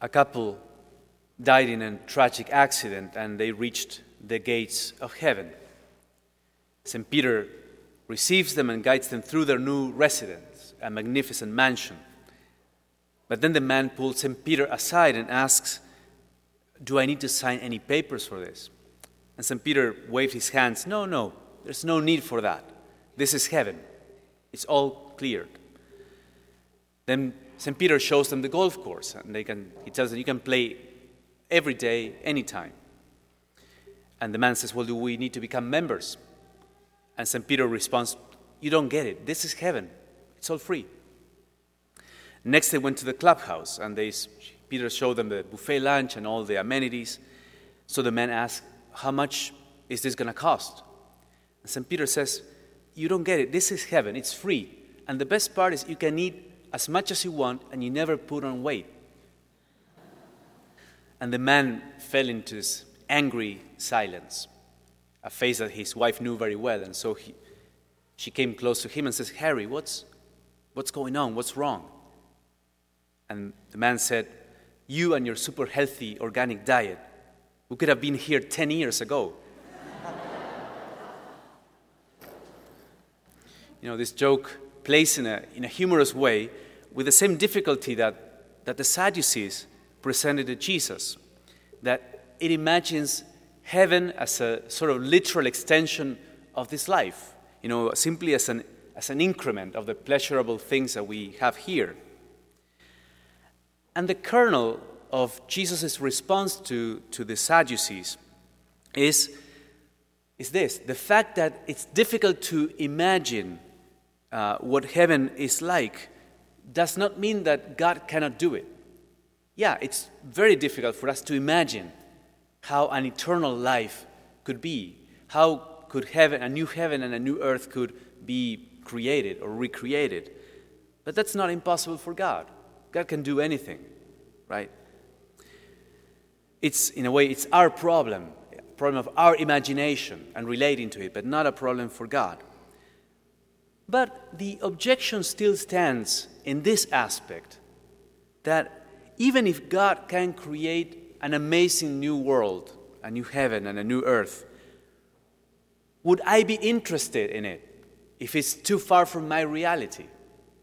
a couple died in a tragic accident and they reached the gates of heaven. St. Peter receives them and guides them through their new residence, a magnificent mansion. But then the man pulls St. Peter aside and asks, Do I need to sign any papers for this? And St. Peter waved his hands, No, no, there's no need for that. This is heaven. It's all cleared. Then St. Peter shows them the golf course, and they can, he tells them, You can play every day, anytime. And the man says, Well, do we need to become members? And St. Peter responds, You don't get it. This is heaven, it's all free. Next, they went to the clubhouse, and they, Peter showed them the buffet lunch and all the amenities. So the man asked, How much is this going to cost? And St. Peter says, You don't get it. This is heaven, it's free. And the best part is you can eat as much as you want and you never put on weight. And the man fell into this angry silence, a face that his wife knew very well. And so he, she came close to him and says, Harry, what's, what's going on? What's wrong? And the man said, You and your super healthy organic diet. We could have been here 10 years ago. you know, this joke plays in a, in a humorous way with the same difficulty that, that the Sadducees presented to Jesus, that it imagines heaven as a sort of literal extension of this life, you know, simply as an, as an increment of the pleasurable things that we have here. And the kernel of Jesus' response to, to the Sadducees is, is this the fact that it's difficult to imagine uh, what heaven is like does not mean that God cannot do it. Yeah, it's very difficult for us to imagine how an eternal life could be. How could heaven, a new heaven and a new earth could be created or recreated. But that's not impossible for God. God can do anything, right? It's, in a way, it's our problem, problem of our imagination and relating to it, but not a problem for God. But the objection still stands in this aspect that even if God can create an amazing new world, a new heaven and a new earth, would I be interested in it if it's too far from my reality?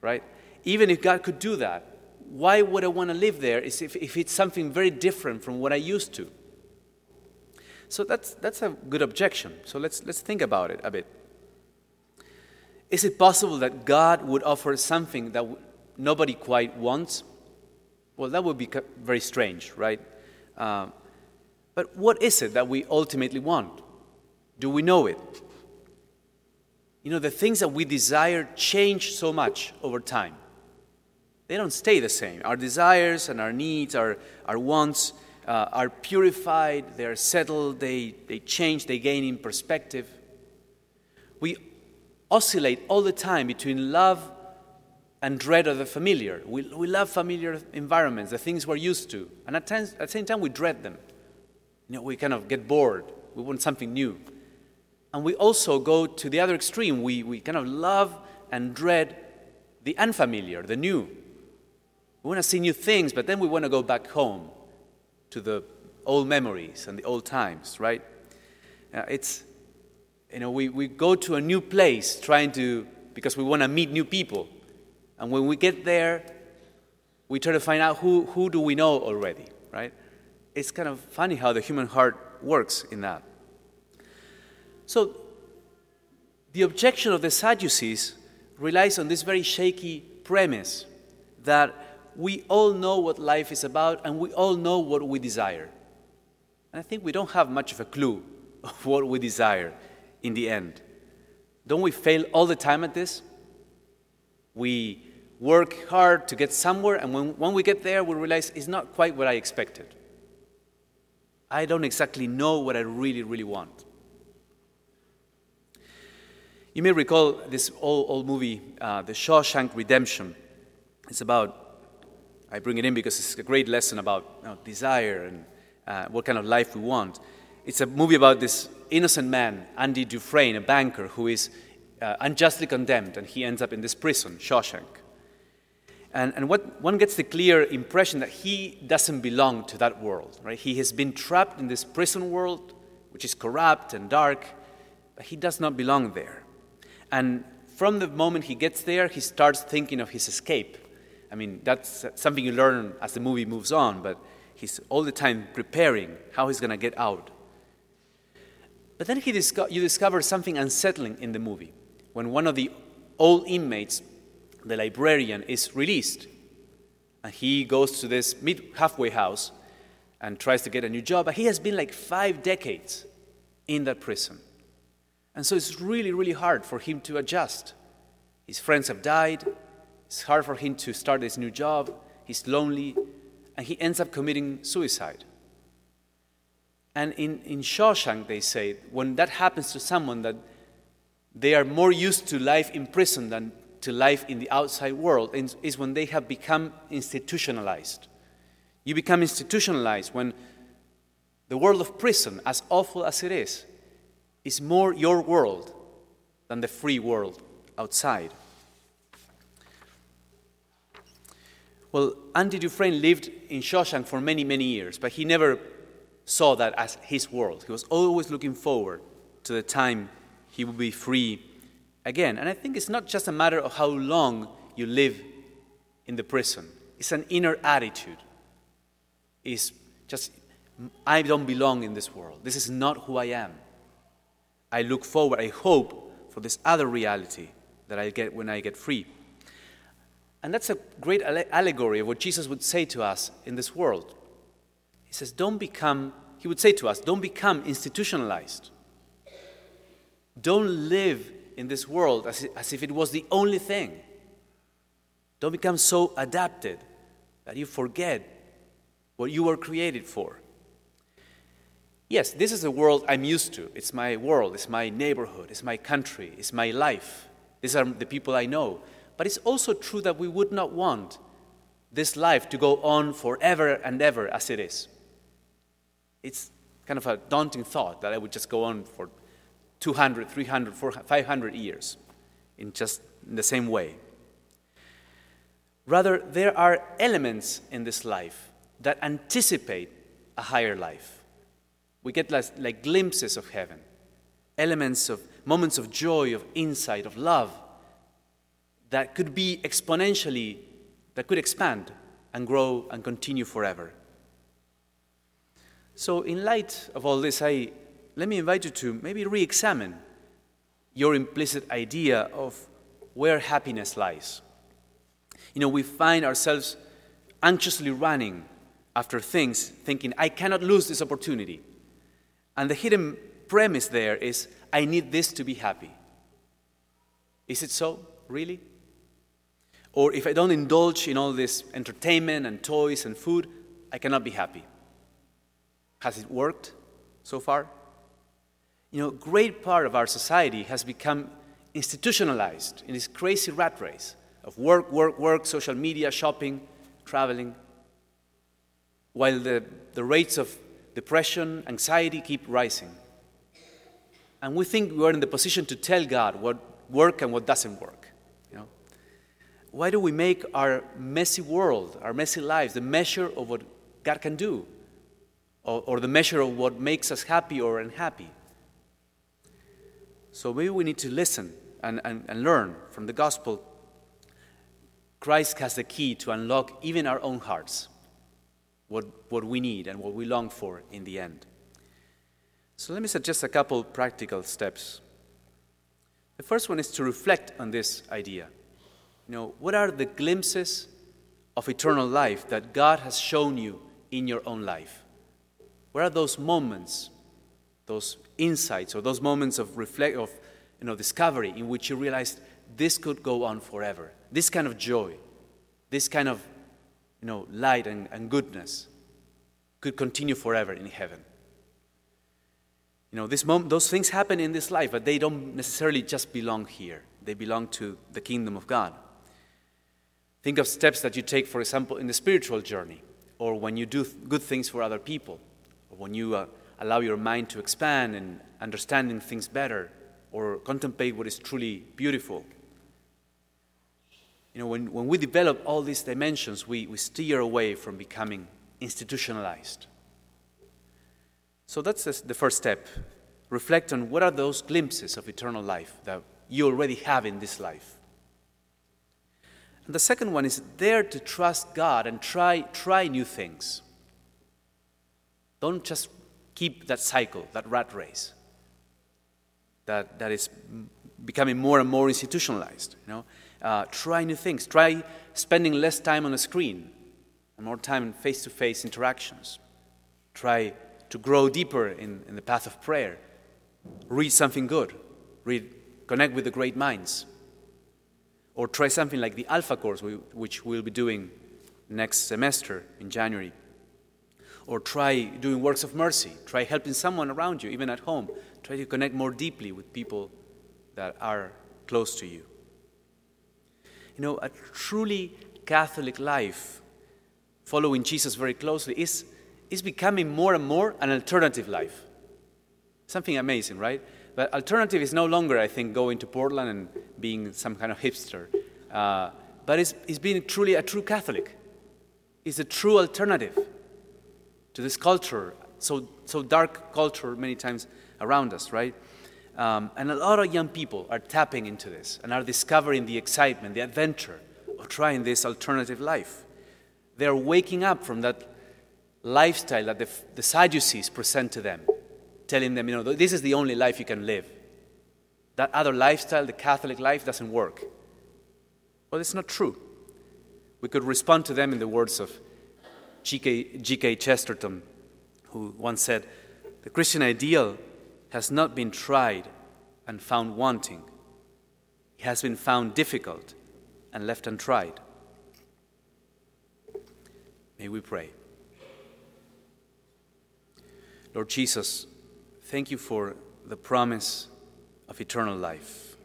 Right? Even if God could do that, why would I want to live there if, it's something very different from what I used to? So that's, that's a good objection. So let's, let's think about it a bit. Is it possible that God would offer something that nobody quite wants? Well, that would be very strange, right? Uh, but what is it that we ultimately want? Do we know it? You know, the things that we desire change so much over time. They don't stay the same. Our desires and our needs, our, our wants uh, are purified, they're settled, they, they change, they gain in perspective. We oscillate all the time between love and dread of the familiar. We, we love familiar environments, the things we're used to, and at, times, at the same time we dread them. You know, we kind of get bored. We want something new. And we also go to the other extreme. We, we kind of love and dread the unfamiliar, the new. We want to see new things, but then we want to go back home to the old memories and the old times, right? Uh, it's, you know, we, we go to a new place trying to, because we want to meet new people. And when we get there, we try to find out who, who do we know already, right? It's kind of funny how the human heart works in that. So, the objection of the Sadducees relies on this very shaky premise that we all know what life is about and we all know what we desire. And I think we don't have much of a clue of what we desire in the end. Don't we fail all the time at this? We work hard to get somewhere, and when, when we get there, we realize it's not quite what I expected. I don't exactly know what I really, really want. You may recall this old, old movie, uh, The Shawshank Redemption. It's about, I bring it in because it's a great lesson about you know, desire and uh, what kind of life we want. It's a movie about this innocent man, Andy Dufresne, a banker who is uh, unjustly condemned, and he ends up in this prison, Shawshank. And, and what, one gets the clear impression that he doesn't belong to that world, right? He has been trapped in this prison world, which is corrupt and dark, but he does not belong there. And from the moment he gets there, he starts thinking of his escape. I mean, that's something you learn as the movie moves on, but he's all the time preparing how he's going to get out. But then he disco- you discover something unsettling in the movie when one of the old inmates, the librarian, is released. And he goes to this mid halfway house and tries to get a new job. But he has been like five decades in that prison. And so it's really, really hard for him to adjust. His friends have died. It's hard for him to start this new job. He's lonely. And he ends up committing suicide. And in, in Shawshank, they say, when that happens to someone that they are more used to life in prison than to life in the outside world, is when they have become institutionalized. You become institutionalized when the world of prison, as awful as it is, is more your world than the free world outside. Well, Andy Dufresne lived in Shawshank for many, many years, but he never saw that as his world. He was always looking forward to the time he would be free again. And I think it's not just a matter of how long you live in the prison, it's an inner attitude. It's just, I don't belong in this world. This is not who I am. I look forward, I hope for this other reality that I get when I get free. And that's a great allegory of what Jesus would say to us in this world. He says, Don't become, he would say to us, don't become institutionalized. Don't live in this world as, as if it was the only thing. Don't become so adapted that you forget what you were created for. Yes, this is the world I'm used to. It's my world, it's my neighborhood, it's my country, it's my life. These are the people I know. But it's also true that we would not want this life to go on forever and ever as it is. It's kind of a daunting thought that I would just go on for 200, 300, 400, 500 years in just in the same way. Rather, there are elements in this life that anticipate a higher life we get like, like glimpses of heaven, elements of moments of joy, of insight, of love that could be exponentially, that could expand and grow and continue forever. So, in light of all this, I, let me invite you to maybe re examine your implicit idea of where happiness lies. You know, we find ourselves anxiously running after things, thinking, I cannot lose this opportunity. And the hidden premise there is I need this to be happy. Is it so, really? Or if I don't indulge in all this entertainment and toys and food, I cannot be happy. Has it worked so far? You know, a great part of our society has become institutionalized in this crazy rat race of work, work, work, social media, shopping, traveling, while the, the rates of depression, anxiety keep rising. And we think we are in the position to tell God what works and what doesn't work. You know? Why do we make our messy world, our messy lives, the measure of what God can do? Or, or the measure of what makes us happy or unhappy? So maybe we need to listen and, and, and learn from the gospel. Christ has the key to unlock even our own hearts what, what we need and what we long for in the end. So let me suggest a couple practical steps. The first one is to reflect on this idea. You know, what are the glimpses of eternal life that God has shown you in your own life? What are those moments, those insights, or those moments of reflect of you know, discovery in which you realized this could go on forever? This kind of joy, this kind of you know, light and, and goodness could continue forever in heaven. You know, this mom- those things happen in this life, but they don't necessarily just belong here. They belong to the kingdom of God. Think of steps that you take, for example, in the spiritual journey, or when you do good things for other people, when you uh, allow your mind to expand and understanding things better, or contemplate what is truly beautiful. You know, when, when we develop all these dimensions, we, we steer away from becoming institutionalized. So that's the first step. Reflect on what are those glimpses of eternal life that you already have in this life. And the second one is dare to trust God and try, try new things. Don't just keep that cycle, that rat race that, that is becoming more and more institutionalized. You know? Uh, try new things. Try spending less time on a screen and more time in face to face interactions. Try to grow deeper in, in the path of prayer. Read something good. Read, connect with the great minds. Or try something like the Alpha course, which we'll be doing next semester in January. Or try doing works of mercy. Try helping someone around you, even at home. Try to connect more deeply with people that are close to you. You know, a truly Catholic life, following Jesus very closely, is, is becoming more and more an alternative life. Something amazing, right? But alternative is no longer, I think, going to Portland and being some kind of hipster. Uh, but it's, it's being truly a true Catholic. It's a true alternative to this culture, so, so dark culture many times around us, right? Um, and a lot of young people are tapping into this and are discovering the excitement, the adventure of trying this alternative life. They are waking up from that lifestyle that the, the Sadducees present to them, telling them, you know, this is the only life you can live. That other lifestyle, the Catholic life, doesn't work. Well, it's not true. We could respond to them in the words of G.K. Chesterton, who once said, The Christian ideal has not been tried and found wanting. It has been found difficult and left untried. May we pray. Lord Jesus, thank you for the promise of eternal life.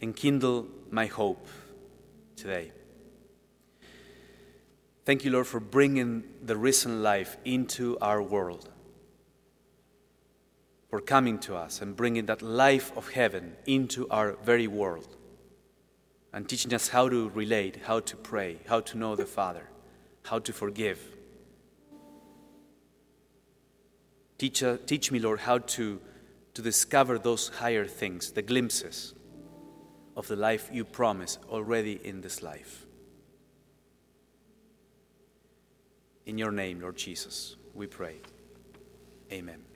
Enkindle my hope today. Thank you, Lord, for bringing the risen life into our world for coming to us and bringing that life of heaven into our very world and teaching us how to relate, how to pray, how to know the Father, how to forgive. Teach, uh, teach me, Lord, how to, to discover those higher things, the glimpses of the life you promise already in this life. In your name, Lord Jesus, we pray. Amen.